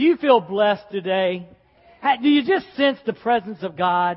Do you feel blessed today? Do you just sense the presence of God?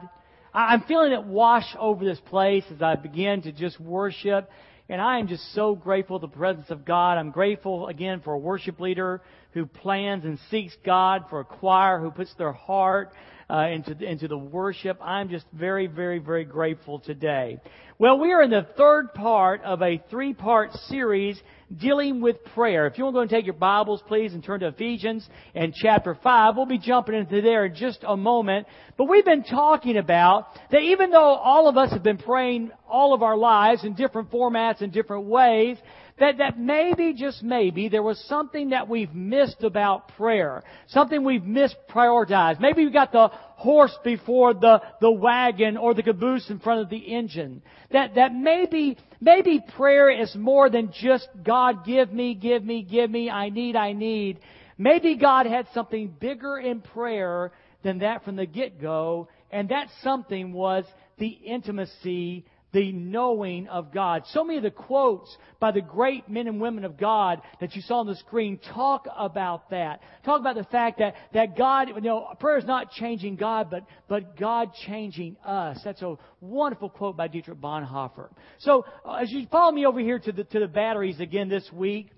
I'm feeling it wash over this place as I begin to just worship. And I am just so grateful for the presence of God. I'm grateful again for a worship leader who plans and seeks God, for a choir who puts their heart uh, into, into the worship. I'm just very, very, very grateful today. Well, we are in the third part of a three part series dealing with prayer. If you want to go and take your Bibles, please, and turn to Ephesians and chapter 5, we'll be jumping into there in just a moment. But we've been talking about that even though all of us have been praying all of our lives in different formats and different ways, that, that maybe, just maybe, there was something that we've missed about prayer. Something we've misprioritized. Maybe we got the horse before the, the wagon or the caboose in front of the engine. That, that maybe, maybe prayer is more than just God give me, give me, give me, I need, I need. Maybe God had something bigger in prayer than that from the get-go, and that something was the intimacy the knowing of God. So many of the quotes by the great men and women of God that you saw on the screen talk about that. Talk about the fact that, that God, you know, prayer is not changing God, but, but God changing us. That's a wonderful quote by Dietrich Bonhoeffer. So, uh, as you follow me over here to the, to the batteries again this week,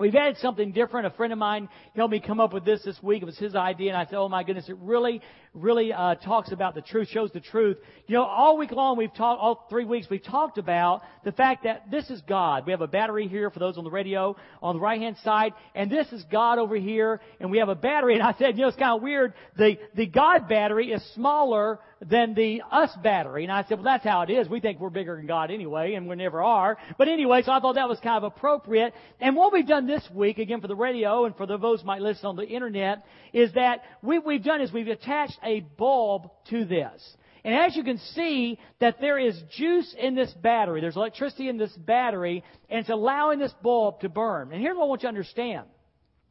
We've added something different. A friend of mine helped me come up with this this week. It was his idea, and I said, "Oh my goodness, it really, really uh, talks about the truth, shows the truth." You know, all week long we've talked, all three weeks we've talked about the fact that this is God. We have a battery here for those on the radio on the right hand side, and this is God over here, and we have a battery. And I said, you know, it's kind of weird. The the God battery is smaller than the us battery. And I said, well, that's how it is. We think we're bigger than God anyway, and we never are. But anyway, so I thought that was kind of appropriate. And what we've done this week, again for the radio and for those might listen on the internet, is that what we've done is we've attached a bulb to this. And as you can see, that there is juice in this battery. There's electricity in this battery, and it's allowing this bulb to burn. And here's what I want you to understand.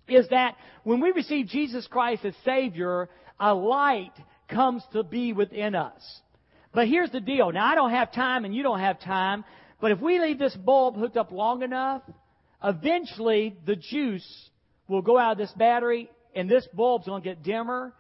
Is that when we receive Jesus Christ as Savior, a light comes to be within us. But here's the deal. Now, I don't have time and you don't have time, but if we leave this bulb hooked up long enough, eventually the juice will go out of this battery and this bulb's going to get dimmer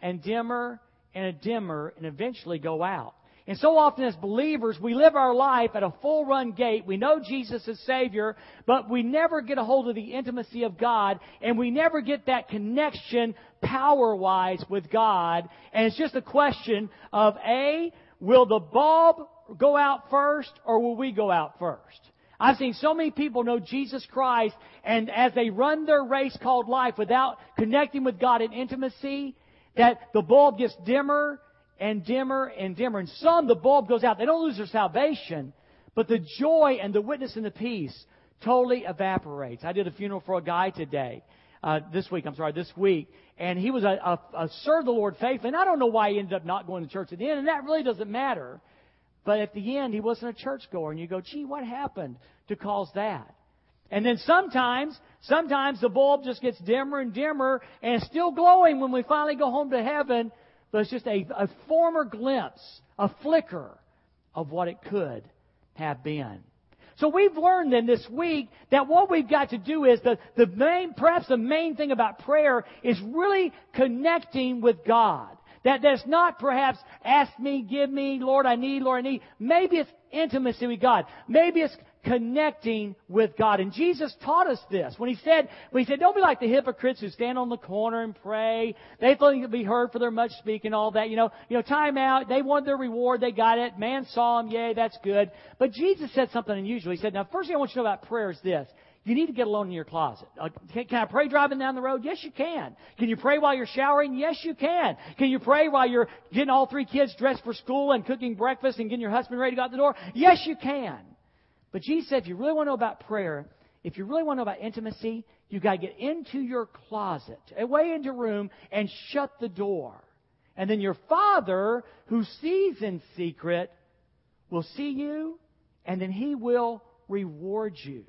and dimmer and dimmer and eventually go out. And so often as believers, we live our life at a full run gate. We know Jesus is Savior, but we never get a hold of the intimacy of God, and we never get that connection power wise with God. And it's just a question of A, will the bulb go out first, or will we go out first? I've seen so many people know Jesus Christ, and as they run their race called life without connecting with God in intimacy, that the bulb gets dimmer and dimmer and dimmer. And some, the bulb goes out. They don't lose their salvation, but the joy and the witness and the peace totally evaporates. I did a funeral for a guy today, uh, this week, I'm sorry, this week, and he was a, a, a served the Lord faithfully. And I don't know why he ended up not going to church at the end, and that really doesn't matter. But at the end, he wasn't a churchgoer, and you go, gee, what happened to cause that? And then sometimes, sometimes the bulb just gets dimmer and dimmer, and still glowing when we finally go home to heaven, but it's just a, a former glimpse, a flicker of what it could have been. So we've learned then this week that what we've got to do is the, the main, perhaps the main thing about prayer is really connecting with God. That that's not perhaps ask me, give me, Lord, I need, Lord, I need. Maybe it's intimacy with God. Maybe it's connecting with God. And Jesus taught us this when he said, when he said, don't be like the hypocrites who stand on the corner and pray. They think to be heard for their much speaking, all that. You know, you know, time out. They want their reward. They got it. Man saw them. Yay, that's good. But Jesus said something unusual. He said, now, first thing I want you to know about prayer is this. You need to get alone in your closet. Can I pray driving down the road? Yes, you can. Can you pray while you're showering? Yes, you can. Can you pray while you're getting all three kids dressed for school and cooking breakfast and getting your husband ready to go out the door? Yes, you can. But Jesus said, if you really want to know about prayer, if you really want to know about intimacy, you've got to get into your closet, away into your room, and shut the door. And then your Father, who sees in secret, will see you, and then He will reward you.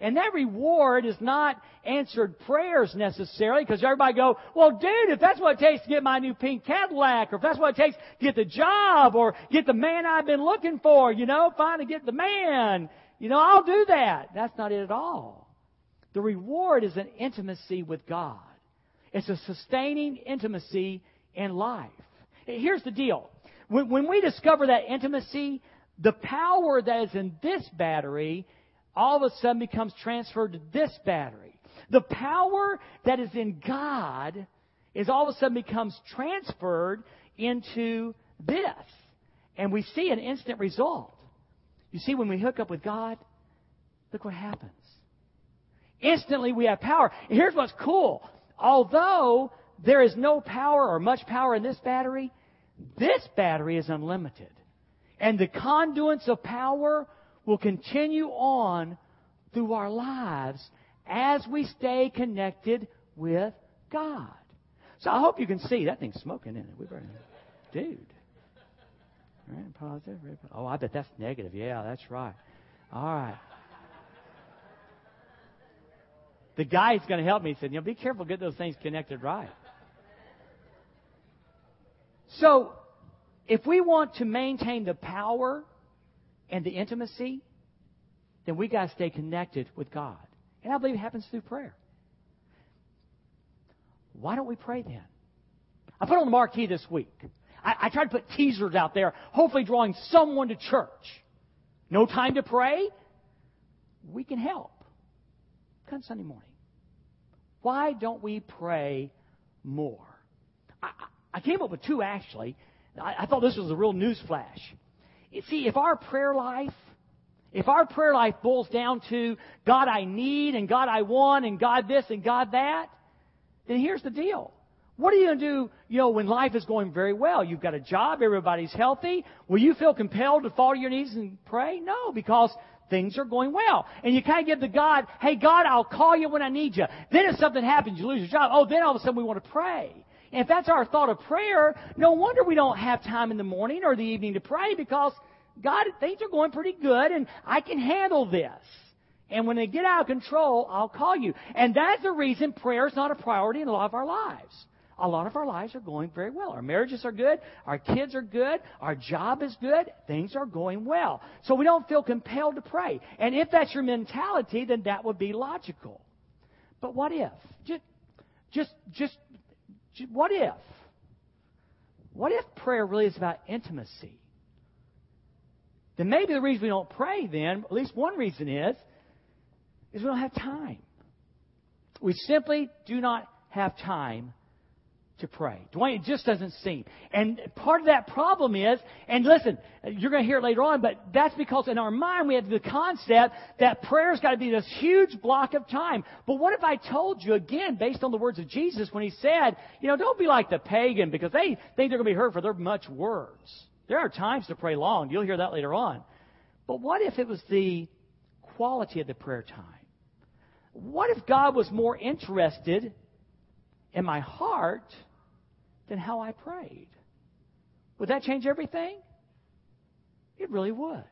And that reward is not answered prayers necessarily, because everybody go, well, dude, if that's what it takes to get my new pink Cadillac, or if that's what it takes to get the job, or get the man I've been looking for, you know, finally get the man. You know, I'll do that. That's not it at all. The reward is an intimacy with God. It's a sustaining intimacy in life. Here's the deal. When, when we discover that intimacy, the power that is in this battery all of a sudden becomes transferred to this battery. The power that is in God is all of a sudden becomes transferred into this. And we see an instant result. You see, when we hook up with God, look what happens. Instantly we have power. And here's what's cool. Although there is no power or much power in this battery, this battery is unlimited. And the conduits of power will continue on through our lives as we stay connected with God. So I hope you can see that thing's smoking in it. We better, dude. Right, positive. Right, Oh, I bet that's negative. Yeah, that's right. All right. The guy who's going to help me He said, you know, be careful, get those things connected right. So, if we want to maintain the power and the intimacy, then we got to stay connected with God. And I believe it happens through prayer. Why don't we pray then? I put on the marquee this week. I, I tried to put teasers out there, hopefully drawing someone to church. No time to pray? We can help. Come Sunday morning. Why don't we pray more? I, I came up with two actually. I, I thought this was a real news flash. See, if our prayer life, if our prayer life boils down to God I need and God I want and God this and God that, then here's the deal. What are you going to do, you know, when life is going very well? You've got a job, everybody's healthy. Will you feel compelled to fall to your knees and pray? No, because things are going well. And you kind of give the God, hey God, I'll call you when I need you. Then if something happens, you lose your job, oh, then all of a sudden we want to pray. And if that's our thought of prayer, no wonder we don't have time in the morning or the evening to pray because God, things are going pretty good and I can handle this. And when they get out of control, I'll call you. And that's the reason prayer is not a priority in a lot of our lives. A lot of our lives are going very well. Our marriages are good. Our kids are good. Our job is good. Things are going well. So we don't feel compelled to pray. And if that's your mentality, then that would be logical. But what if? Just, just, just what if? What if prayer really is about intimacy? Then maybe the reason we don't pray then, at least one reason is, is we don't have time. We simply do not have time to pray. Dwayne, it just doesn't seem. And part of that problem is, and listen, you're going to hear it later on, but that's because in our mind we have the concept that prayer's got to be this huge block of time. But what if I told you again, based on the words of Jesus when he said, you know, don't be like the pagan because they think they're going to be heard for their much words. There are times to pray long. You'll hear that later on. But what if it was the quality of the prayer time? What if God was more interested in my heart than how I prayed. Would that change everything? It really would.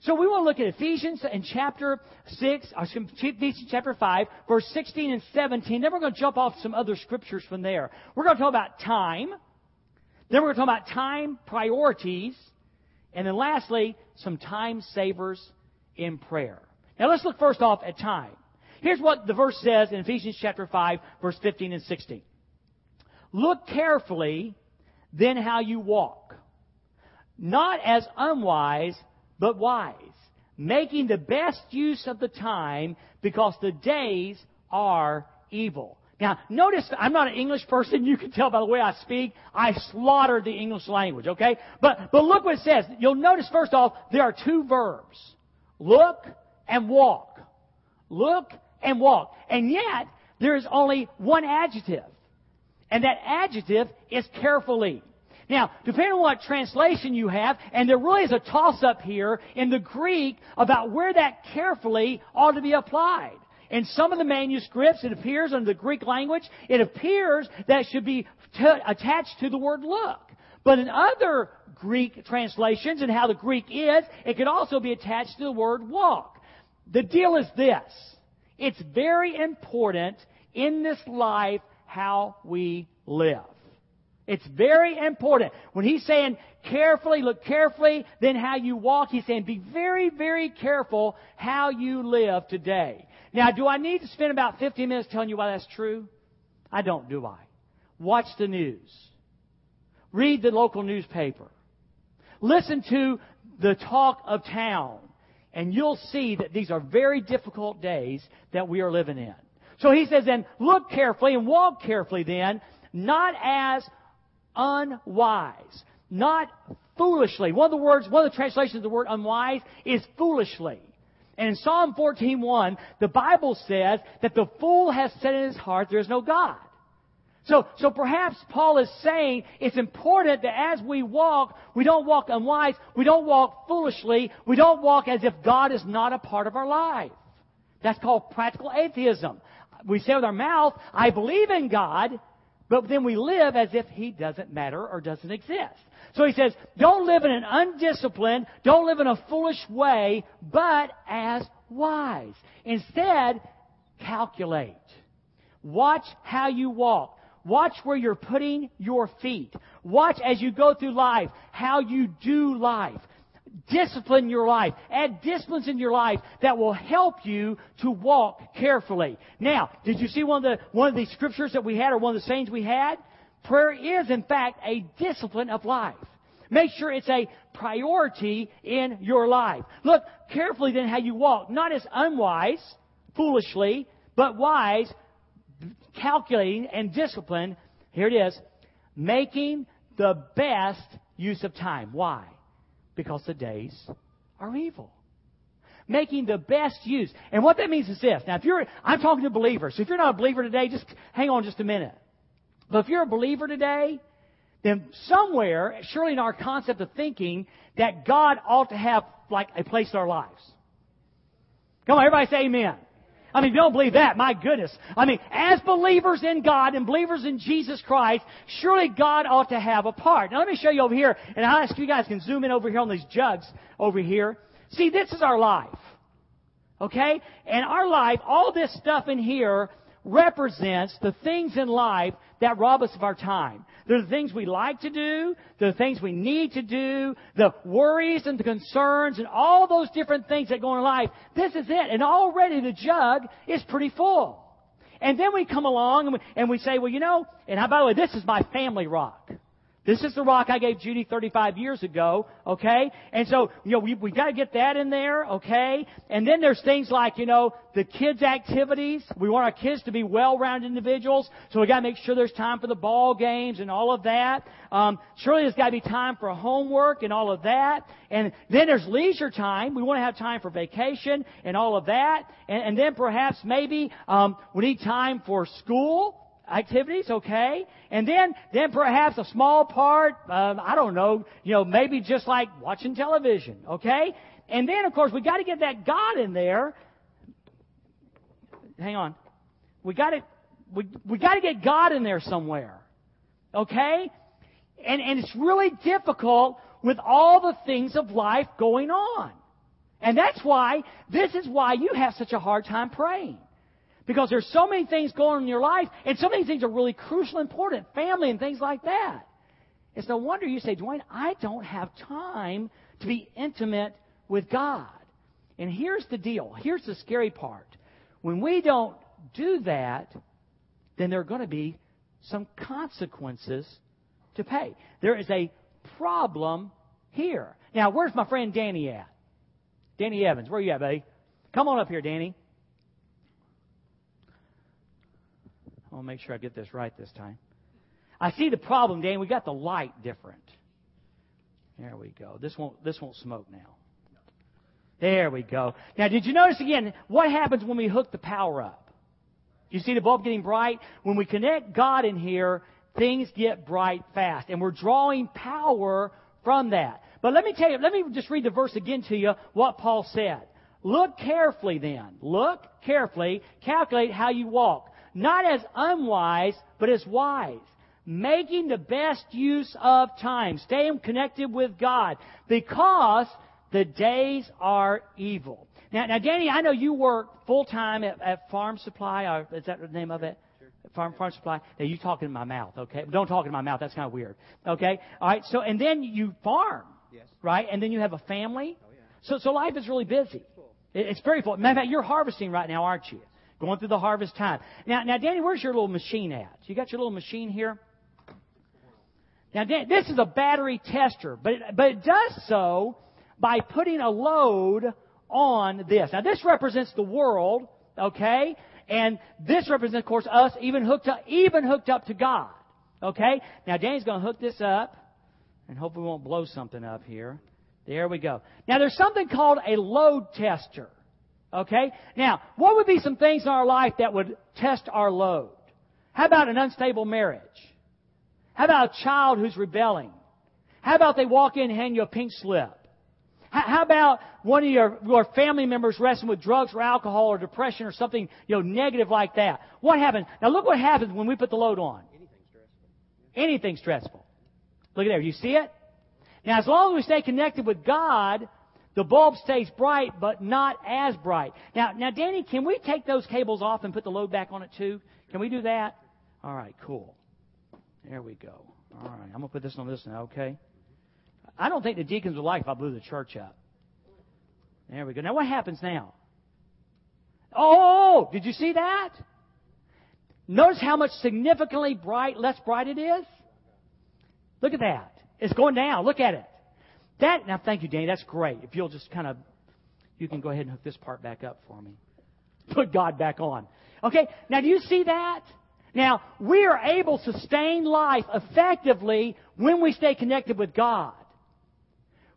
So we want to look at Ephesians in chapter 6, uh, or Ephesians chapter 5, verse 16 and 17. Then we're going to jump off some other scriptures from there. We're going to talk about time. Then we're going to talk about time priorities. And then lastly, some time savers in prayer. Now let's look first off at time. Here's what the verse says in Ephesians chapter 5, verse 15 and 16. Look carefully then how you walk, not as unwise, but wise, making the best use of the time because the days are evil. Now, notice I'm not an English person. You can tell by the way I speak. I slaughter the English language, okay? But, but look what it says. You'll notice first off, there are two verbs. Look and walk. Look and walk. And yet, there is only one adjective. And that adjective is carefully. Now, depending on what translation you have, and there really is a toss up here in the Greek about where that carefully ought to be applied. In some of the manuscripts, it appears in the Greek language, it appears that it should be t- attached to the word look. But in other Greek translations and how the Greek is, it could also be attached to the word walk. The deal is this. It's very important in this life how we live. It's very important. When he's saying carefully, look carefully, then how you walk, he's saying be very, very careful how you live today. Now, do I need to spend about 15 minutes telling you why that's true? I don't, do I? Watch the news. Read the local newspaper. Listen to the talk of town. And you'll see that these are very difficult days that we are living in. So he says then, look carefully and walk carefully then, not as unwise, not foolishly. One of the words, one of the translations of the word unwise is foolishly. And in Psalm 14:1, the Bible says that the fool has said in his heart there is no God. So, so perhaps Paul is saying it's important that as we walk, we don't walk unwise, we don't walk foolishly, we don't walk as if God is not a part of our life. That's called practical atheism. We say with our mouth, I believe in God, but then we live as if He doesn't matter or doesn't exist. So he says, don't live in an undisciplined, don't live in a foolish way, but as wise. Instead, calculate. Watch how you walk. Watch where you're putting your feet. Watch as you go through life how you do life. Discipline your life. Add disciplines in your life that will help you to walk carefully. Now, did you see one of the one of the scriptures that we had or one of the sayings we had? Prayer is in fact a discipline of life. Make sure it's a priority in your life. Look carefully then how you walk, not as unwise, foolishly, but wise, calculating and discipline, Here it is. Making the best use of time. Why? Because the days are evil. Making the best use. And what that means is this. Now, if you're, I'm talking to believers. So if you're not a believer today, just hang on just a minute. But if you're a believer today, then somewhere, surely in our concept of thinking, that God ought to have like a place in our lives. Come on, everybody say amen. I mean, you don't believe that. My goodness. I mean, as believers in God and believers in Jesus Christ, surely God ought to have a part. Now let me show you over here, and I'll ask you guys can zoom in over here on these jugs over here. See, this is our life. Okay? And our life, all this stuff in here represents the things in life that rob us of our time. They're the things we like to do, the things we need to do, the worries and the concerns and all those different things that go on in life. This is it. And already the jug is pretty full. And then we come along and we, and we say, well, you know, and by the way, this is my family rock. This is the rock I gave Judy 35 years ago, okay? And so, you know, we, we gotta get that in there, okay? And then there's things like, you know, the kids' activities. We want our kids to be well-rounded individuals, so we gotta make sure there's time for the ball games and all of that. Um, surely there's gotta be time for homework and all of that. And then there's leisure time. We want to have time for vacation and all of that. And, and then perhaps maybe, um, we need time for school activities, okay? And then, then perhaps a small part, um, I don't know, you know, maybe just like watching television, okay? And then, of course, we got to get that God in there. Hang on, we got to we we got to get God in there somewhere, okay? And and it's really difficult with all the things of life going on, and that's why this is why you have such a hard time praying. Because there's so many things going on in your life, and so many things are really crucial, important, family and things like that. It's no wonder you say, Dwayne, I don't have time to be intimate with God. And here's the deal. Here's the scary part. When we don't do that, then there are going to be some consequences to pay. There is a problem here. Now, where's my friend Danny at? Danny Evans, where are you at, buddy? Come on up here, Danny. I'll make sure I get this right this time. I see the problem, Dan. We got the light different. There we go. This won't this won't smoke now. There we go. Now, did you notice again what happens when we hook the power up? You see the bulb getting bright? When we connect God in here, things get bright fast. And we're drawing power from that. But let me tell you, let me just read the verse again to you, what Paul said. Look carefully then. Look carefully. Calculate how you walk not as unwise, but as wise. Making the best use of time. Staying connected with God. Because the days are evil. Now, now Danny, I know you work full time at, at, Farm Supply. Or is that the name of it? Sure. Farm Farm Supply. Now you talking in my mouth, okay? Don't talk in my mouth. That's kind of weird. Okay. All right. So and then you farm. Yes. Right. And then you have a family. Oh yeah. So so life is really busy. It's very full. Matter of fact, you're harvesting right now, aren't you? Going through the harvest time. Now, now, Danny, where's your little machine at? You got your little machine here? Now, Dan, this is a battery tester, but it, but it does so by putting a load on this. Now, this represents the world, okay? And this represents, of course, us even hooked up, even hooked up to God. Okay? Now, Danny's going to hook this up, and hope we won't blow something up here. There we go. Now, there's something called a load tester. Okay? Now, what would be some things in our life that would test our load? How about an unstable marriage? How about a child who's rebelling? How about they walk in and hand you a pink slip? How about one of your, your family members wrestling with drugs or alcohol or depression or something, you know, negative like that? What happens? Now look what happens when we put the load on. Anything stressful. Anything stressful. Look at there. You see it? Now as long as we stay connected with God, the bulb stays bright, but not as bright. Now, now, Danny, can we take those cables off and put the load back on it too? Can we do that? All right, cool. There we go. All right, I'm gonna put this on this now, okay? I don't think the deacons would like if I blew the church up. There we go. Now what happens now? Oh, did you see that? Notice how much significantly bright, less bright it is? Look at that. It's going down. Look at it. That, now thank you, Danny. That's great. If you'll just kind of, you can go ahead and hook this part back up for me. Put God back on. Okay, now do you see that? Now, we are able to sustain life effectively when we stay connected with God.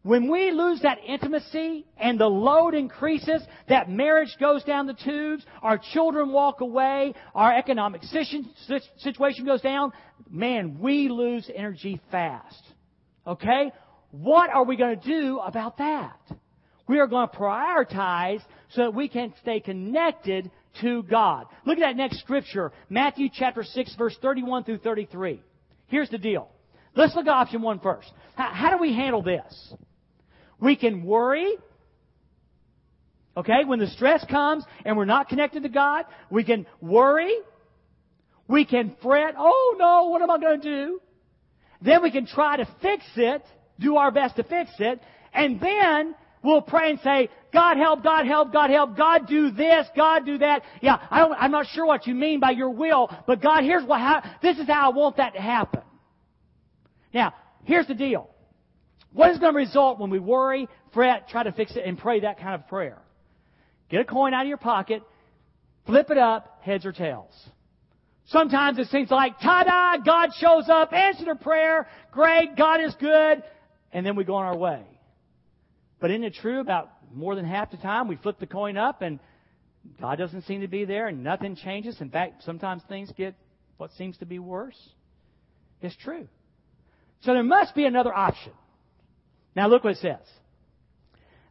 When we lose that intimacy and the load increases, that marriage goes down the tubes, our children walk away, our economic situation goes down, man, we lose energy fast. Okay? What are we going to do about that? We are going to prioritize so that we can stay connected to God. Look at that next scripture, Matthew chapter 6 verse 31 through 33. Here's the deal. Let's look at option one first. How, how do we handle this? We can worry. Okay, when the stress comes and we're not connected to God, we can worry. We can fret. Oh no, what am I going to do? Then we can try to fix it, do our best to fix it, and then we'll pray and say, God help, God help, God help, God do this, God do that. Yeah, I am not sure what you mean by your will, but God, here's what, how, this is how I want that to happen. Now, here's the deal. What is going to result when we worry, fret, try to fix it, and pray that kind of prayer? Get a coin out of your pocket, flip it up, heads or tails. Sometimes it seems like, ta-da, God shows up, answered a prayer, great, God is good, and then we go on our way. But isn't it true about more than half the time we flip the coin up and God doesn't seem to be there and nothing changes? In fact, sometimes things get what seems to be worse. It's true. So there must be another option. Now look what it says.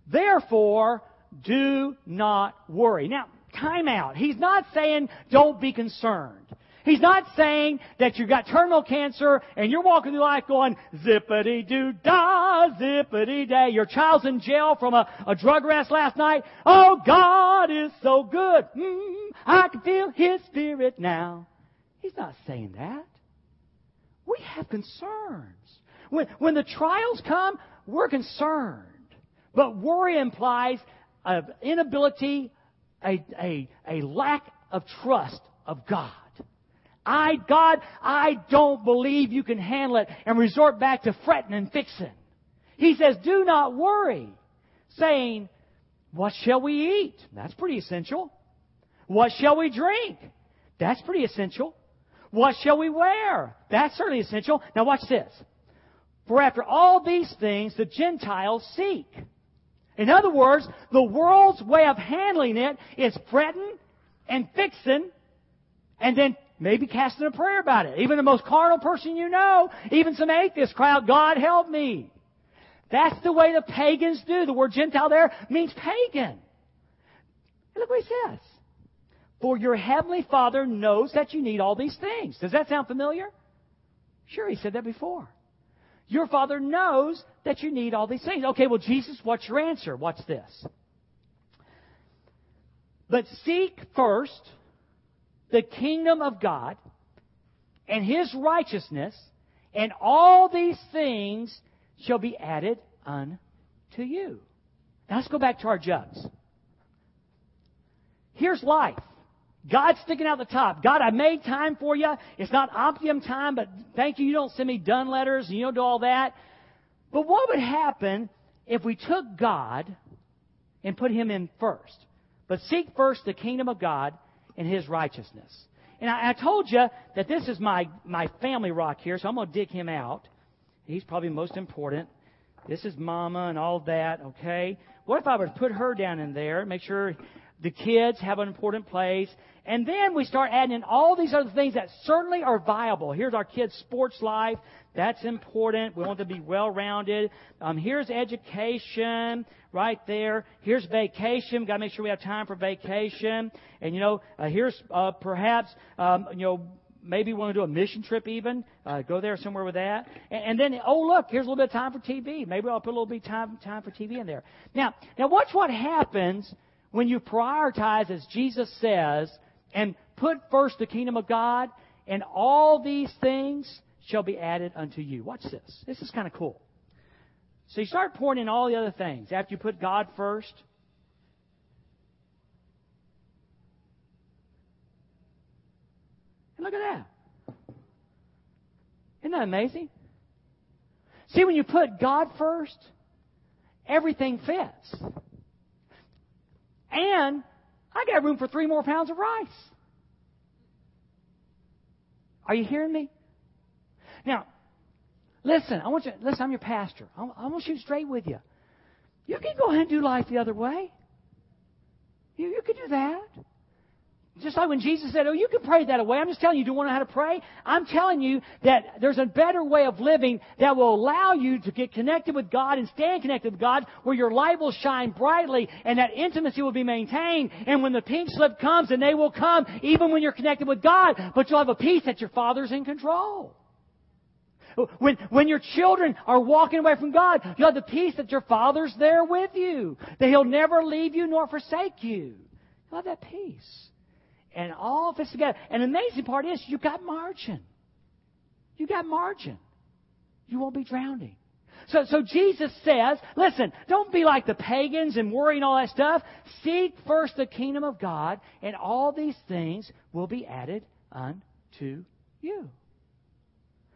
Therefore, do not worry. Now, time out. He's not saying don't be concerned. He's not saying that you've got terminal cancer and you're walking through life going zippity doo da, zippity day. Your child's in jail from a, a drug arrest last night. Oh, God is so good. Mm, I can feel His Spirit now. He's not saying that. We have concerns. When, when the trials come, we're concerned. But worry implies an inability, a, a, a lack of trust of God. I, God, I don't believe you can handle it and resort back to fretting and fixing. He says, do not worry, saying, what shall we eat? That's pretty essential. What shall we drink? That's pretty essential. What shall we wear? That's certainly essential. Now watch this. For after all these things the Gentiles seek. In other words, the world's way of handling it is fretting and fixing and then maybe casting a prayer about it. Even the most carnal person you know, even some atheists crowd, God help me. That's the way the pagans do. The word Gentile there means pagan. And look what he says. For your heavenly Father knows that you need all these things. Does that sound familiar? Sure, he said that before. Your Father knows that you need all these things. Okay, well, Jesus, what's your answer? Watch this. But seek first the kingdom of God and his righteousness, and all these things shall be added unto you. Now let's go back to our jugs. Here's life. God's sticking out the top. God, I made time for you. It's not optimum time, but thank you. You don't send me dun letters and you don't do all that. But what would happen if we took God and put Him in first? But seek first the kingdom of God and His righteousness. And I, I told you that this is my, my family rock here, so I'm going to dig him out. He's probably most important. This is Mama and all that, okay? What if I were to put her down in there, make sure the kids have an important place, and then we start adding in all these other things that certainly are viable. Here's our kids' sports life. That's important. We want to be well rounded. Um, here's education right there. Here's vacation. We've got to make sure we have time for vacation. And, you know, uh, here's uh, perhaps, um, you know, maybe we want to do a mission trip even. Uh, go there somewhere with that. And, and, then, oh look, here's a little bit of time for TV. Maybe I'll put a little bit of time, time for TV in there. Now, now watch what happens when you prioritize as Jesus says and put first the kingdom of God and all these things shall be added unto you. Watch this. This is kind of cool. So you start pouring in all the other things after you put God first. And look at that. Isn't that amazing? See, when you put God first, everything fits. And I got room for three more pounds of rice. Are you hearing me? Now, listen, I want you, listen, I'm your pastor. I'm gonna shoot straight with you. You can go ahead and do life the other way. You, you can do that. Just like when Jesus said, Oh, you can pray that away. I'm just telling you, do you want to know how to pray? I'm telling you that there's a better way of living that will allow you to get connected with God and stand connected with God where your light will shine brightly and that intimacy will be maintained. And when the pink slip comes, and they will come even when you're connected with God, but you'll have a peace that your Father's in control. When, when your children are walking away from God, you have the peace that your Father's there with you. That He'll never leave you nor forsake you. you have that peace and all this together. And the amazing part is you got margin. You got margin. You won't be drowning. So, so Jesus says, listen, don't be like the pagans and worry and all that stuff. Seek first the kingdom of God, and all these things will be added unto you.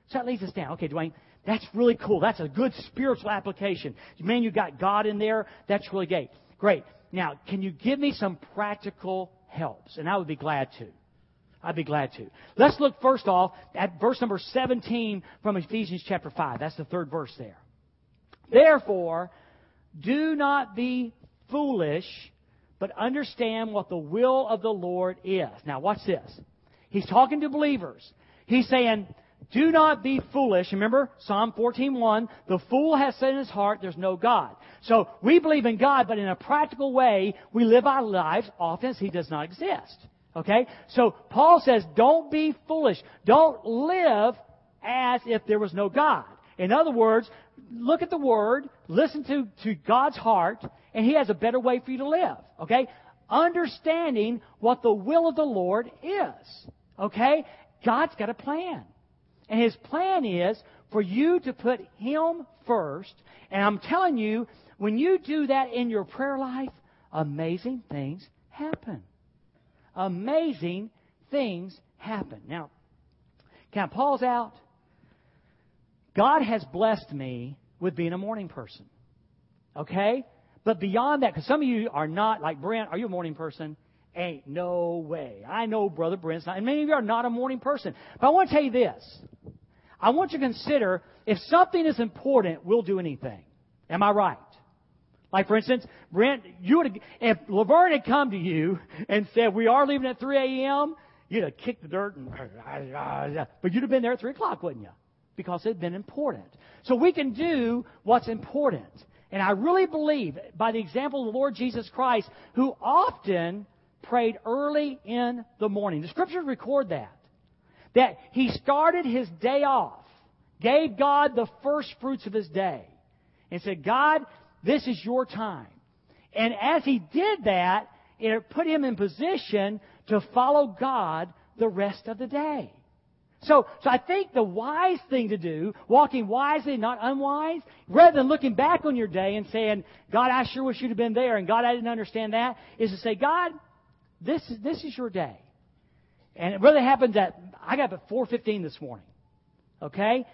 So that leads us down. Okay, Dwayne, that's really cool. That's a good spiritual application. Man, you got God in there. That's really great. Great. Now, can you give me some practical helps. And I would be glad to. I'd be glad to. Let's look first off at verse number 17 from Ephesians chapter 5. That's the third verse there. Therefore, do not be foolish, but understand what the will of the Lord is. Now, watch this. He's talking to believers. He's saying, do not be foolish. Remember Psalm 14:1, the fool has said in his heart there's no God. So we believe in God, but in a practical way, we live our lives often as he does not exist. Okay? So Paul says, don't be foolish. Don't live as if there was no God. In other words, look at the Word, listen to, to God's heart, and He has a better way for you to live. Okay? Understanding what the will of the Lord is. Okay? God's got a plan. And his plan is for you to put him first. And I'm telling you, when you do that in your prayer life, amazing things happen. Amazing things happen. Now, can I pause out? God has blessed me with being a morning person. Okay? But beyond that, because some of you are not, like Brent, are you a morning person? Ain't no way. I know Brother Brent's not, and many of you are not a morning person. But I want to tell you this. I want you to consider if something is important, we'll do anything. Am I right? Like for instance, Brent, you would if Laverne had come to you and said we are leaving at 3 a.m., you'd have kicked the dirt and, but you'd have been there at 3 o'clock, wouldn't you? Because it had been important. So we can do what's important. And I really believe, by the example of the Lord Jesus Christ, who often prayed early in the morning. The scriptures record that. That he started his day off, gave God the first fruits of his day, and said, God, this is your time. And as he did that, it put him in position to follow God the rest of the day. So, so I think the wise thing to do, walking wisely, not unwise, rather than looking back on your day and saying, God, I sure wish you'd have been there, and God, I didn't understand that, is to say, God, this is, this is your day. And it happens at, I got up at 4.15 this morning. Okay?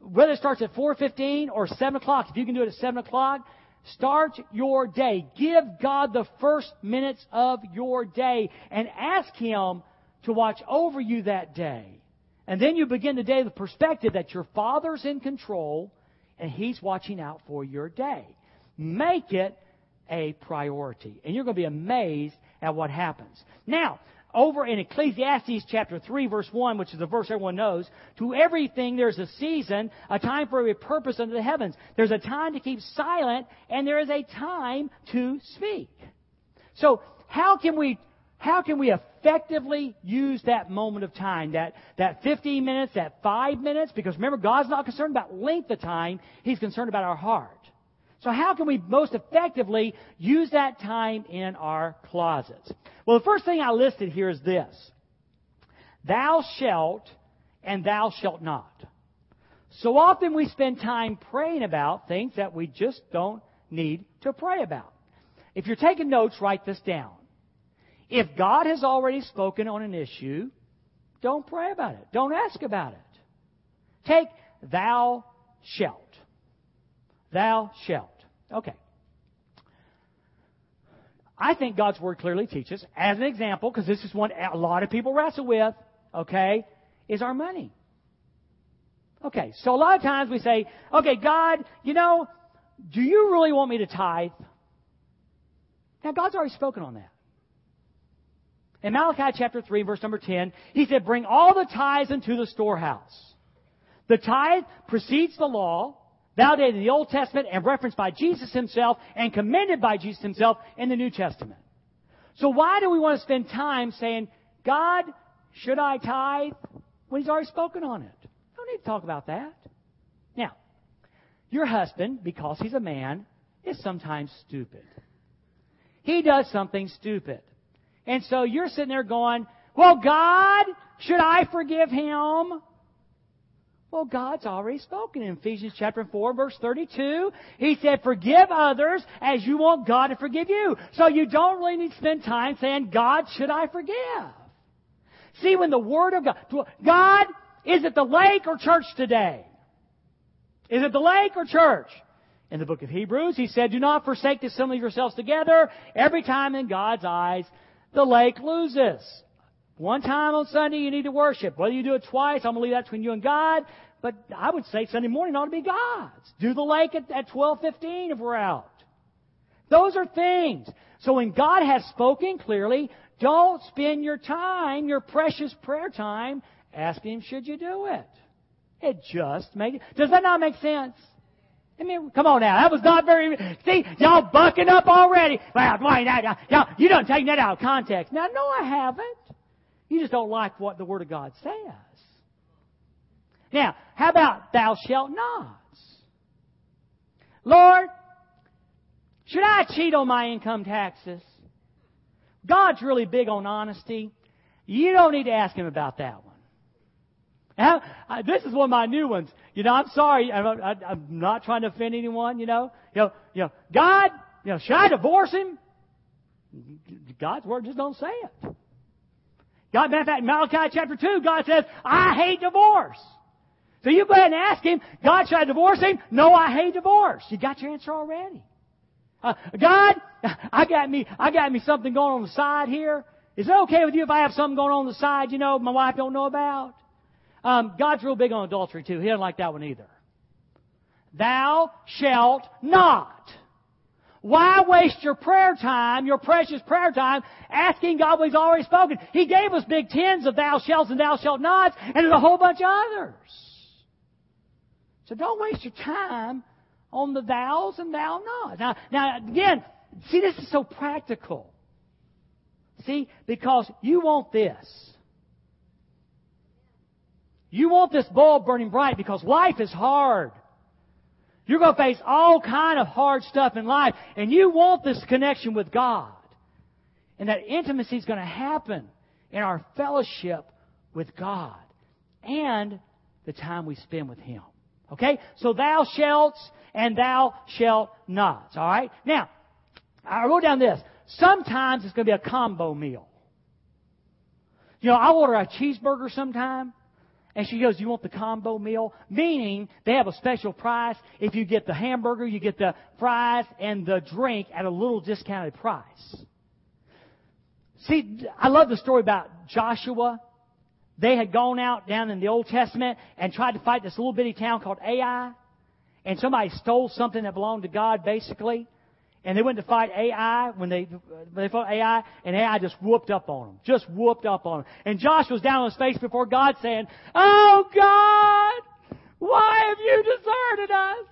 Whether it starts at 4.15 or 7 o'clock, if you can do it at 7 o'clock, start your day. Give God the first minutes of your day and ask Him to watch over you that day. And then you begin the day with the perspective that your Father's in control and He's watching out for your day. Make it a priority. And you're going to be amazed at what happens. Now, over in Ecclesiastes chapter 3 verse 1, which is a verse everyone knows, to everything there's a season, a time for a purpose under the heavens. There's a time to keep silent, and there is a time to speak. So, how can we how can we effectively use that moment of time, that, that 15 minutes, that 5 minutes? Because remember, God's not concerned about length of time, He's concerned about our heart. So how can we most effectively use that time in our closets? Well, the first thing I listed here is this. Thou shalt and thou shalt not. So often we spend time praying about things that we just don't need to pray about. If you're taking notes, write this down. If God has already spoken on an issue, don't pray about it. Don't ask about it. Take thou shalt. Thou shalt. Okay. I think God's Word clearly teaches, as an example, because this is one a lot of people wrestle with, okay, is our money. Okay, so a lot of times we say, okay, God, you know, do you really want me to tithe? Now, God's already spoken on that. In Malachi chapter 3, verse number 10, he said, Bring all the tithes into the storehouse. The tithe precedes the law, validated in the Old Testament and referenced by Jesus himself and commended by Jesus himself in the New Testament. So why do we want to spend time saying, God, should I tithe? When he's already spoken on it. Don't need to talk about that. Now, your husband, because he's a man, is sometimes stupid. He does something stupid. And so you're sitting there going, well, God, should I forgive him? Well, God's already spoken in Ephesians chapter 4 verse 32. He said, forgive others as you want God to forgive you. So you don't really need to spend time saying, God, should I forgive? See, when the Word of God, God, is it the lake or church today? Is it the lake or church? In the book of Hebrews, he said, do not forsake the assembly of yourselves together. Every time in God's eyes, the lake loses. One time on Sunday you need to worship. Whether you do it twice, I'm going to leave that between you and God. But I would say Sunday morning ought to be God's. Do the lake at, at 12:15 if we're out. Those are things. So when God has spoken clearly, don't spend your time, your precious prayer time, asking Him, should you do it? It just makes, does that not make sense? I mean, come on now. That was not very, see, y'all bucking up already. Well, wait, now, y'all, you don't take that out of context. Now, no, I haven't. You just don't like what the Word of God says. Now, how about thou shalt not? Lord, should I cheat on my income taxes? God's really big on honesty. You don't need to ask him about that one. Now, this is one of my new ones. You know, I'm sorry. I'm, I'm not trying to offend anyone. You know, you know, you know, God, you know, should I divorce him? God's word just don't say it. God, matter of fact, Malachi chapter 2, God says, I hate divorce. So you go ahead and ask him, God, should I divorce him? No, I hate divorce. You got your answer already. Uh, God, I got me, I got me something going on the side here. Is it okay with you if I have something going on the side, you know, my wife don't know about? Um, God's real big on adultery too. He doesn't like that one either. Thou shalt not. Why waste your prayer time, your precious prayer time, asking God what He's already spoken? He gave us big tens of thou shalt and thou shalt nots, and a whole bunch of others. So don't waste your time on the thous and thou nots. Now, now again, see, this is so practical. See, because you want this. You want this bulb burning bright because life is hard. You're going to face all kind of hard stuff in life, and you want this connection with God. And that intimacy is going to happen in our fellowship with God and the time we spend with Him. Okay? So thou shalt and thou shalt not. Alright? Now, I wrote down this. Sometimes it's going to be a combo meal. You know, I order a cheeseburger sometime, and she goes, you want the combo meal? Meaning, they have a special price. If you get the hamburger, you get the fries and the drink at a little discounted price. See, I love the story about Joshua. They had gone out down in the Old Testament and tried to fight this little bitty town called Ai. And somebody stole something that belonged to God, basically. And they went to fight Ai when they, when they fought Ai, and Ai just whooped up on them. Just whooped up on them. And Josh was down on his face before God saying, Oh God! Why have you deserted us?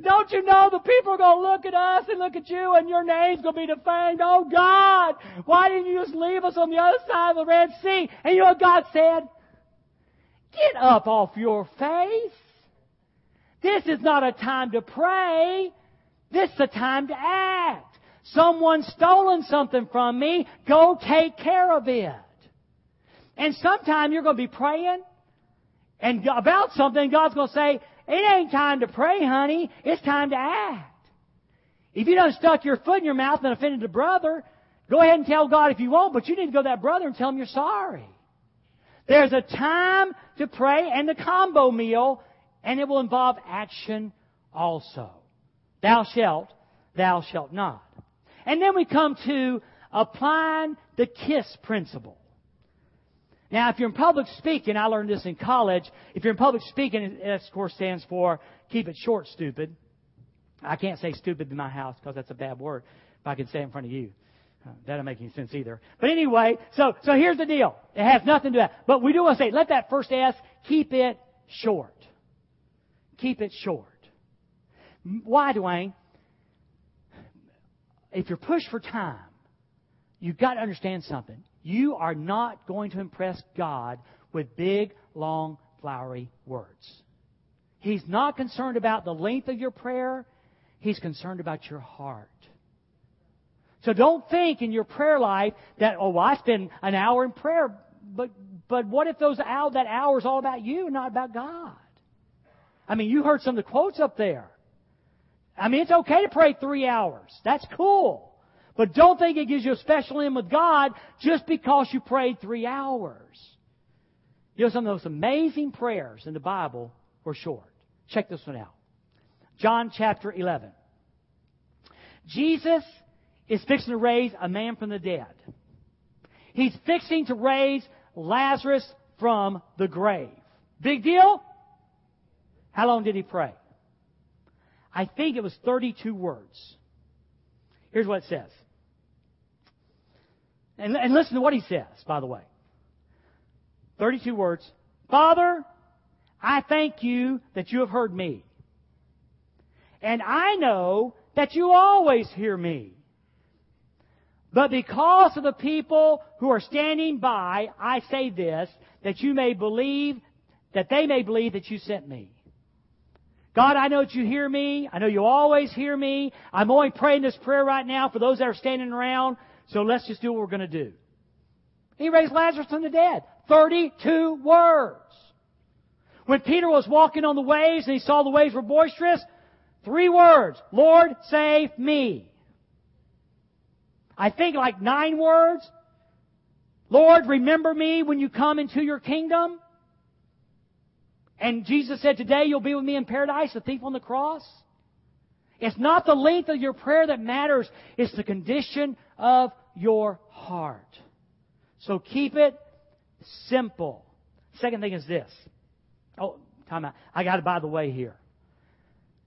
Don't you know the people are going to look at us and look at you and your name's going to be defamed? Oh God, why didn't you just leave us on the other side of the Red Sea? And you know what God said? Get up off your face. This is not a time to pray. This is the time to act. Someone's stolen something from me. Go take care of it. And sometime you're going to be praying and about something, God's going to say, it ain't time to pray, honey. It's time to act. If you done stuck your foot in your mouth and offended a brother, go ahead and tell God if you won't, but you need to go to that brother and tell him you're sorry. There's a time to pray and the combo meal, and it will involve action also. Thou shalt, thou shalt not. And then we come to applying the KISS principle. Now, if you're in public speaking, I learned this in college. If you're in public speaking, of course stands for keep it short, stupid. I can't say stupid in my house because that's a bad word. If I can say it in front of you, uh, that don't make any sense either. But anyway, so so here's the deal. It has nothing to do with that. But we do want to say, let that first S keep it short. Keep it short. Why, Dwayne? If you're pushed for time, you've got to understand something. You are not going to impress God with big, long, flowery words. He's not concerned about the length of your prayer. He's concerned about your heart. So don't think in your prayer life that, oh, well, I spend an hour in prayer, but, but what if those hour, that hour is all about you, and not about God? I mean, you heard some of the quotes up there. I mean, it's okay to pray three hours. That's cool. But don't think it gives you a special in with God just because you prayed three hours. You know, some of the most amazing prayers in the Bible were short. Check this one out. John chapter 11. Jesus is fixing to raise a man from the dead. He's fixing to raise Lazarus from the grave. Big deal? How long did he pray? I think it was 32 words. Here's what it says. And, and listen to what he says, by the way. 32 words. Father, I thank you that you have heard me. And I know that you always hear me. But because of the people who are standing by, I say this, that you may believe, that they may believe that you sent me. God, I know that you hear me. I know you always hear me. I'm only praying this prayer right now for those that are standing around. So let's just do what we're going to do. He raised Lazarus from the dead. 32 words. When Peter was walking on the waves and he saw the waves were boisterous, three words. Lord, save me. I think like nine words. Lord, remember me when you come into your kingdom. And Jesus said, Today you'll be with me in paradise, the thief on the cross. It's not the length of your prayer that matters, it's the condition of your heart. So keep it simple. Second thing is this. Oh, time out. I got it by the way here.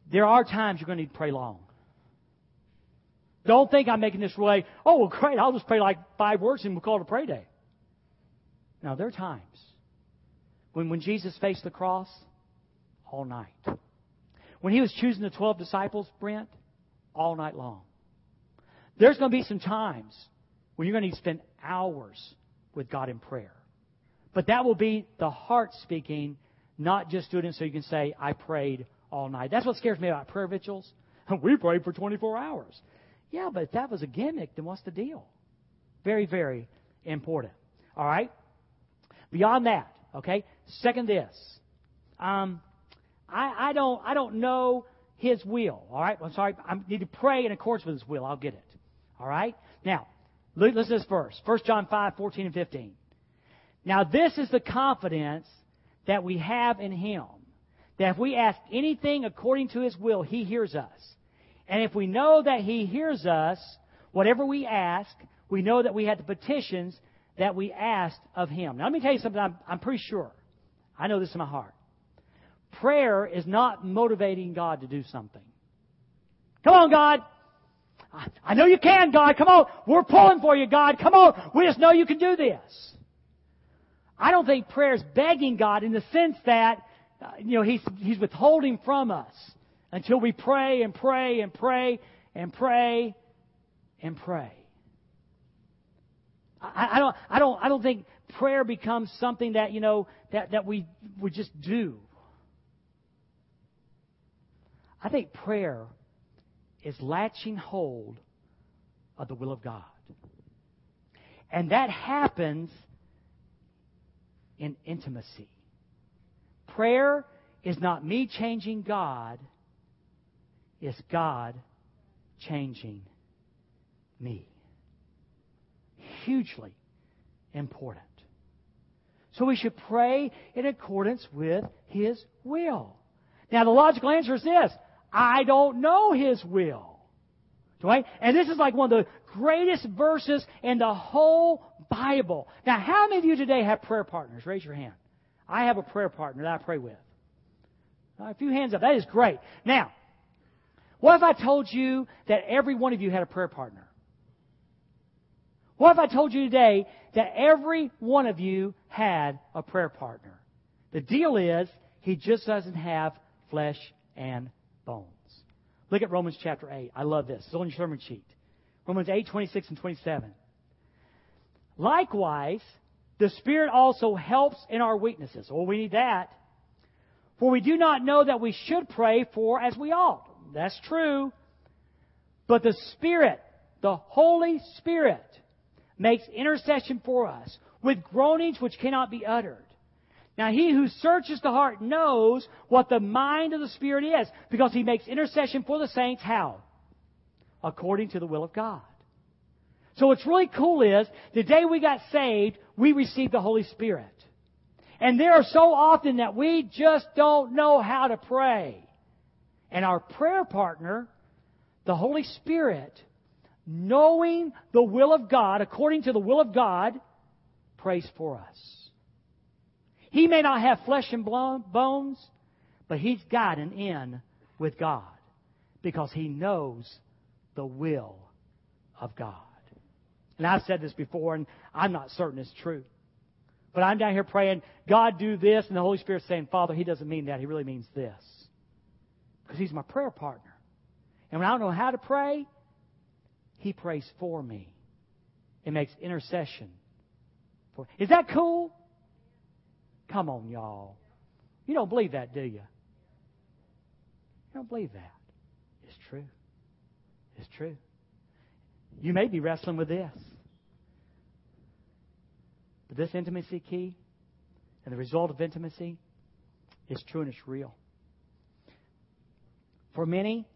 There are times you're going to need to pray long. Don't think I'm making this way, oh, well, great, I'll just pray like five words and we'll call it a pray day. Now, there are times when, when Jesus faced the cross, all night. When he was choosing the 12 disciples, Brent, all night long. There's going to be some times when you're going to need to spend hours with God in prayer. But that will be the heart speaking, not just doing it so you can say, I prayed all night. That's what scares me about prayer vigils. We prayed for 24 hours. Yeah, but if that was a gimmick, then what's the deal? Very, very important. All right? Beyond that, okay? Second this. Um, I, I don't I don't know his will. All right? I'm sorry. I need to pray in accordance with his will. I'll get it. All right? Now, listen to this verse. 1 John 5, 14 and 15. Now, this is the confidence that we have in Him. That if we ask anything according to His will, He hears us. And if we know that He hears us, whatever we ask, we know that we had the petitions that we asked of Him. Now, let me tell you something I'm, I'm pretty sure. I know this in my heart. Prayer is not motivating God to do something. Come on, God. I know you can, God. Come on. We're pulling for you, God. Come on. We just know you can do this. I don't think prayer is begging God in the sense that, uh, you know, he's, he's withholding from us until we pray and pray and pray and pray and pray. I, I don't, I don't, I don't think prayer becomes something that, you know, that, that we, we just do. I think prayer is latching hold of the will of God. And that happens in intimacy. Prayer is not me changing God, it's God changing me. Hugely important. So we should pray in accordance with His will. Now, the logical answer is this I don't know His will. Right? And this is like one of the greatest verses in the whole Bible. Now, how many of you today have prayer partners? Raise your hand. I have a prayer partner that I pray with. a few hands up. That is great. Now, what if I told you that every one of you had a prayer partner? What if I told you today that every one of you had a prayer partner? The deal is, he just doesn't have flesh and bones. Look at Romans chapter 8. I love this. It's on your sermon sheet. Romans 8, 26 and 27. Likewise, the Spirit also helps in our weaknesses. Well, we need that. For we do not know that we should pray for as we ought. That's true. But the Spirit, the Holy Spirit, makes intercession for us with groanings which cannot be uttered. Now, he who searches the heart knows what the mind of the Spirit is because he makes intercession for the saints how? According to the will of God. So what's really cool is the day we got saved, we received the Holy Spirit. And there are so often that we just don't know how to pray. And our prayer partner, the Holy Spirit, knowing the will of God, according to the will of God, prays for us. He may not have flesh and bones, but he's got an in with God because he knows the will of God. And I've said this before, and I'm not certain it's true. But I'm down here praying, God do this, and the Holy Spirit saying, Father, He doesn't mean that. He really means this. Because He's my prayer partner. And when I don't know how to pray, He prays for me. It makes intercession. For, is that cool? Come on, y'all. You don't believe that, do you? You don't believe that. It's true. It's true. You may be wrestling with this. But this intimacy key and the result of intimacy is true and it's real. For many,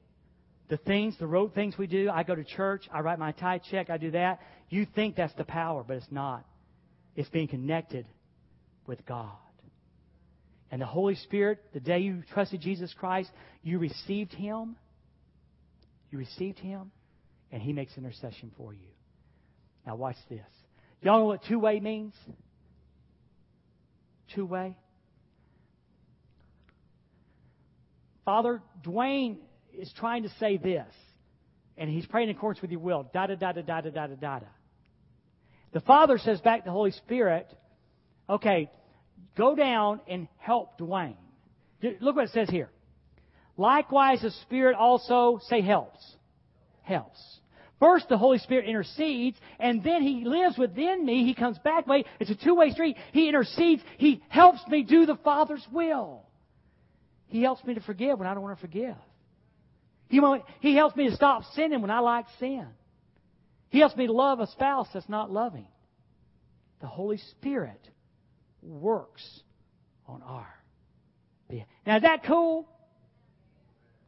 the things, the rote things we do, I go to church, I write my tithe check, I do that. You think that's the power, but it's not. It's being connected with God. And the Holy Spirit, the day you trusted Jesus Christ, you received Him. You received Him, and He makes intercession for you. Now, watch this. Y'all know what two way means? Two way? Father, Dwayne is trying to say this, and he's praying in accordance with your will. Da da da da da da da da da. The Father says back to the Holy Spirit, okay, Go down and help Dwayne. Look what it says here. Likewise, the Spirit also, say, helps. Helps. First, the Holy Spirit intercedes, and then He lives within me. He comes back. Wait, it's a two-way street. He intercedes. He helps me do the Father's will. He helps me to forgive when I don't want to forgive. He, he helps me to stop sinning when I like sin. He helps me to love a spouse that's not loving. The Holy Spirit works on our behalf. Now is that cool?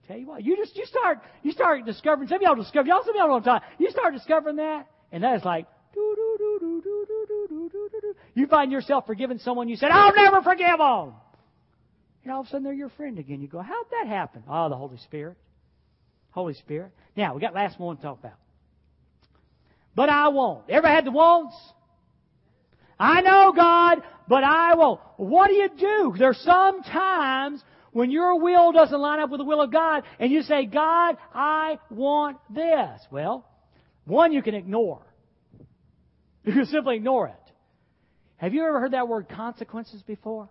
Tell you what, you just you start you start discovering some of y'all discover y'all some of y'all don't time. You start discovering that, and that is like do do do do, do, do, do, do, do, do. You find yourself forgiving someone you said, I'll never forgive them. And all of a sudden they're your friend again. You go, how'd that happen? Oh, the Holy Spirit. Holy Spirit. Now, we got last one to talk about. But I won't. Ever had the wants? I know God, but I won't. What do you do? There's some times when your will doesn't line up with the will of God and you say, God, I want this. Well, one you can ignore. You can simply ignore it. Have you ever heard that word consequences before?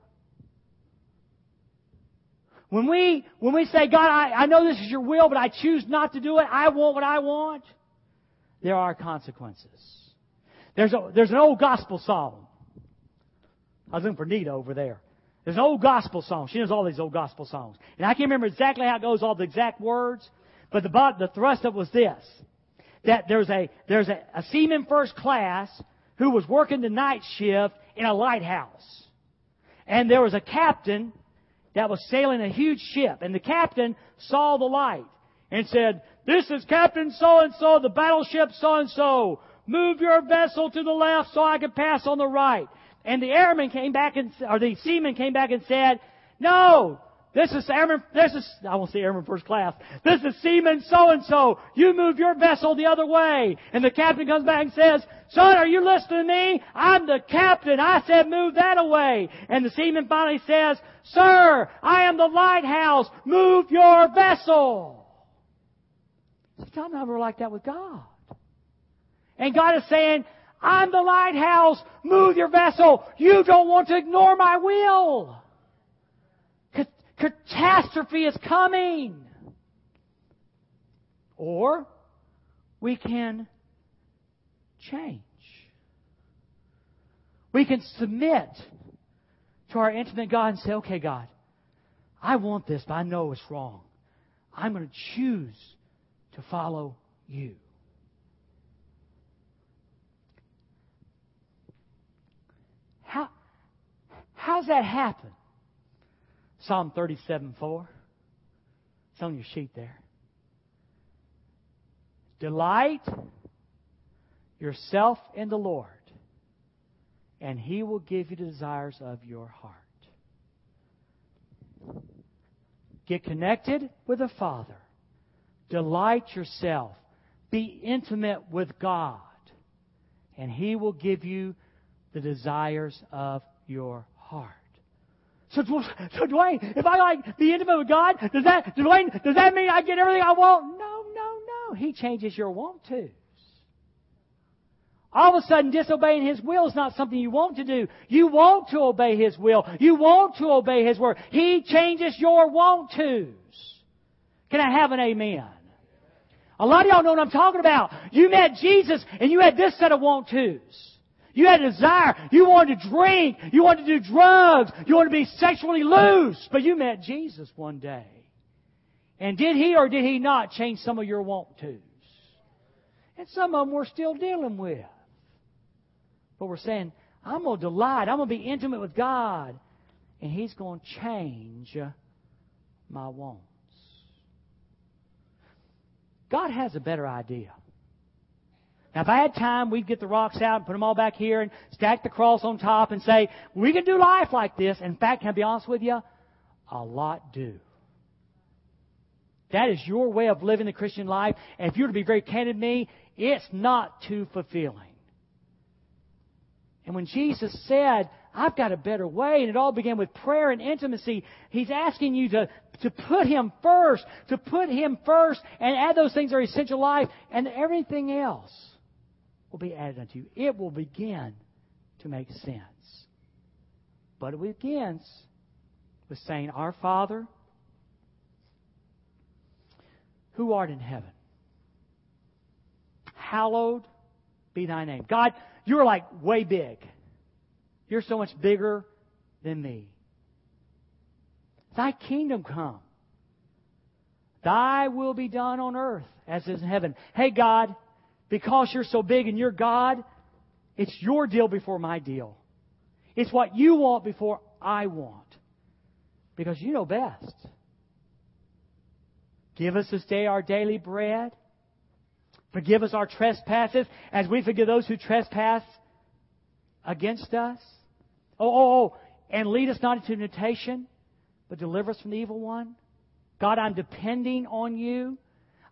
When we, when we say, God, I, I know this is your will, but I choose not to do it, I want what I want, there are consequences. There's, a, there's an old gospel song. I was looking for Nita over there. There's an old gospel song. She knows all these old gospel songs. And I can't remember exactly how it goes, all the exact words, but the, the thrust of it was this. That there's a, there's a, a seaman first class who was working the night shift in a lighthouse. And there was a captain that was sailing a huge ship. And the captain saw the light and said, This is Captain so and so, the battleship so and so. Move your vessel to the left so I can pass on the right. And the airman came back and, or the seaman came back and said, No, this is airman, this is, I won't say airman first class. This is seaman so and so. You move your vessel the other way. And the captain comes back and says, Son, are you listening to me? I'm the captain. I said move that away. And the seaman finally says, Sir, I am the lighthouse. Move your vessel. Sometimes we're like that with God. And God is saying, I'm the lighthouse. Move your vessel. You don't want to ignore my will. Catastrophe is coming. Or we can change. We can submit to our intimate God and say, okay, God, I want this, but I know it's wrong. I'm going to choose to follow you. How, how's that happen? Psalm 37 4. It's on your sheet there. Delight yourself in the Lord, and He will give you the desires of your heart. Get connected with the Father. Delight yourself. Be intimate with God, and He will give you the desires of your heart. So, so Dwayne, if I like be intimate with God, does that, Dwayne, does that mean I get everything I want? No, no, no. He changes your want to. All of a sudden, disobeying His will is not something you want to do. You want to obey His will. You want to obey His word. He changes your want tos. Can I have an amen? A lot of y'all know what I'm talking about. You met Jesus and you had this set of want tos. You had a desire. You wanted to drink. You wanted to do drugs. You wanted to be sexually loose. But you met Jesus one day. And did he or did he not change some of your want tos? And some of them we're still dealing with. But we're saying, I'm going to delight. I'm going to be intimate with God. And He's going to change my wants. God has a better idea. Now, if I had time, we'd get the rocks out and put them all back here and stack the cross on top and say, we can do life like this. In fact, can I be honest with you? A lot do. That is your way of living the Christian life. And if you were to be very candid with me, it's not too fulfilling. And when Jesus said, I've got a better way, and it all began with prayer and intimacy, He's asking you to, to put Him first, to put Him first, and add those things that are essential life, and everything else will be added unto you. It will begin to make sense. But it begins with saying, Our Father, who art in heaven, hallowed be thy name. God, you're like way big. You're so much bigger than me. Thy kingdom come. Thy will be done on earth as is in heaven. Hey, God, because you're so big and you're God, it's your deal before my deal. It's what you want before I want. Because you know best. Give us this day our daily bread. Forgive us our trespasses as we forgive those who trespass against us. Oh, oh, oh, and lead us not into temptation, but deliver us from the evil one. God, I'm depending on you.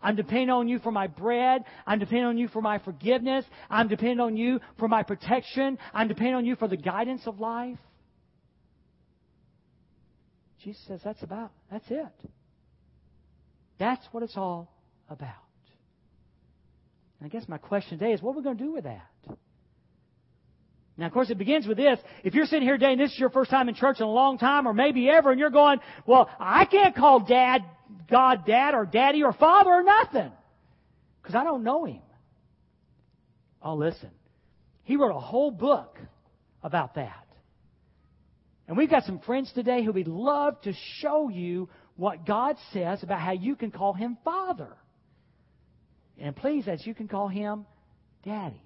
I'm depending on you for my bread. I'm depending on you for my forgiveness. I'm depending on you for my protection. I'm depending on you for the guidance of life. Jesus says that's about, that's it. That's what it's all about. And I guess my question today is what are we going to do with that? Now, of course, it begins with this. If you're sitting here today and this is your first time in church in a long time or maybe ever and you're going, well, I can't call dad, God dad or daddy or father or nothing because I don't know him. Oh, listen. He wrote a whole book about that. And we've got some friends today who would love to show you what God says about how you can call him father. And please, as you can call him daddy.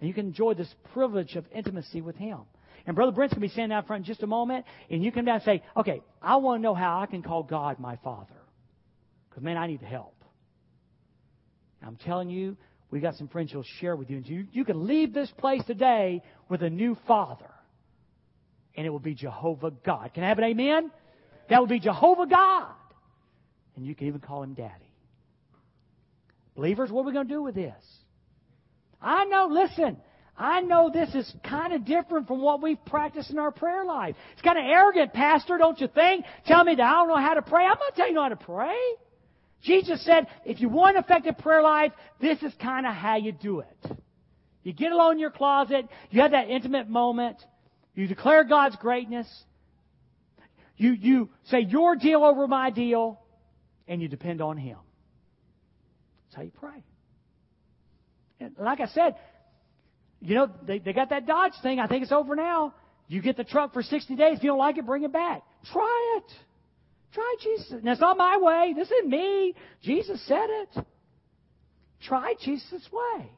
And you can enjoy this privilege of intimacy with Him. And Brother Brent's going to be standing out front in just a moment, and you come down and say, okay, I want to know how I can call God my Father. Because, man, I need help. I'm telling you, we've got some friends who'll share with you. And you, you can leave this place today with a new Father. And it will be Jehovah God. Can I have an amen? That will be Jehovah God. And you can even call him Daddy. Believers, what are we going to do with this? I know, listen, I know this is kind of different from what we've practiced in our prayer life. It's kind of arrogant, Pastor, don't you think? Tell me that I don't know how to pray. I'm not telling you how to pray. Jesus said, if you want an effective prayer life, this is kind of how you do it. You get alone in your closet, you have that intimate moment, you declare God's greatness, you, you say your deal over my deal, and you depend on Him. That's how you pray. And like I said, you know, they, they got that Dodge thing. I think it's over now. You get the truck for 60 days. If you don't like it, bring it back. Try it. Try Jesus. Now, it's not my way. This isn't me. Jesus said it. Try Jesus' way.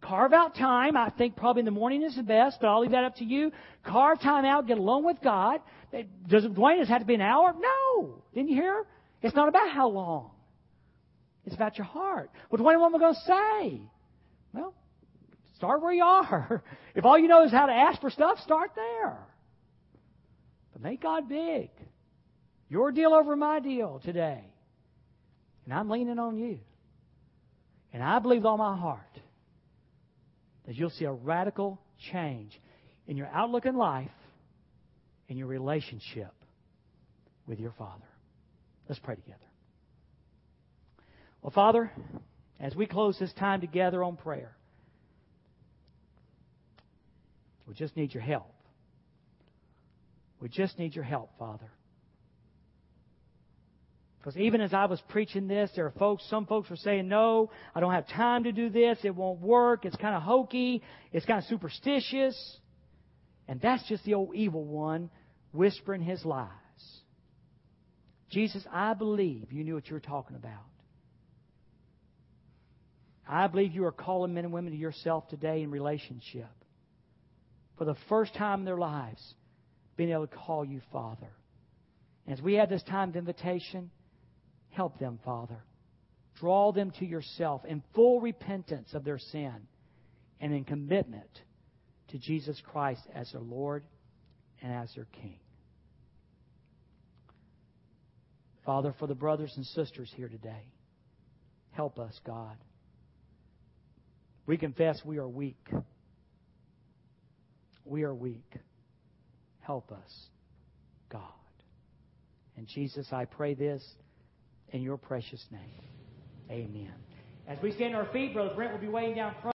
Carve out time. I think probably in the morning is the best, but I'll leave that up to you. Carve time out. Get alone with God. Does it, Dwayne, does it have to be an hour? No. Didn't you hear? It's not about how long. It's about your heart. Well, what am I going to say? Well, start where you are. If all you know is how to ask for stuff, start there. But make God big. Your deal over my deal today. And I'm leaning on you. And I believe with all my heart that you'll see a radical change in your outlook in life and your relationship with your Father. Let's pray together. Well, Father, as we close this time together on prayer, we just need your help. We just need your help, Father. Because even as I was preaching this, there are folks, some folks were saying, no, I don't have time to do this. It won't work. It's kind of hokey. It's kind of superstitious. And that's just the old evil one whispering his lies. Jesus, I believe you knew what you were talking about. I believe you are calling men and women to yourself today in relationship. For the first time in their lives, being able to call you Father. As we have this time of invitation, help them, Father. Draw them to yourself in full repentance of their sin and in commitment to Jesus Christ as their Lord and as their King. Father, for the brothers and sisters here today, help us, God. We confess we are weak. We are weak. Help us, God. And Jesus, I pray this in your precious name. Amen. As we stand on our feet, Brother Brent will be waiting down front.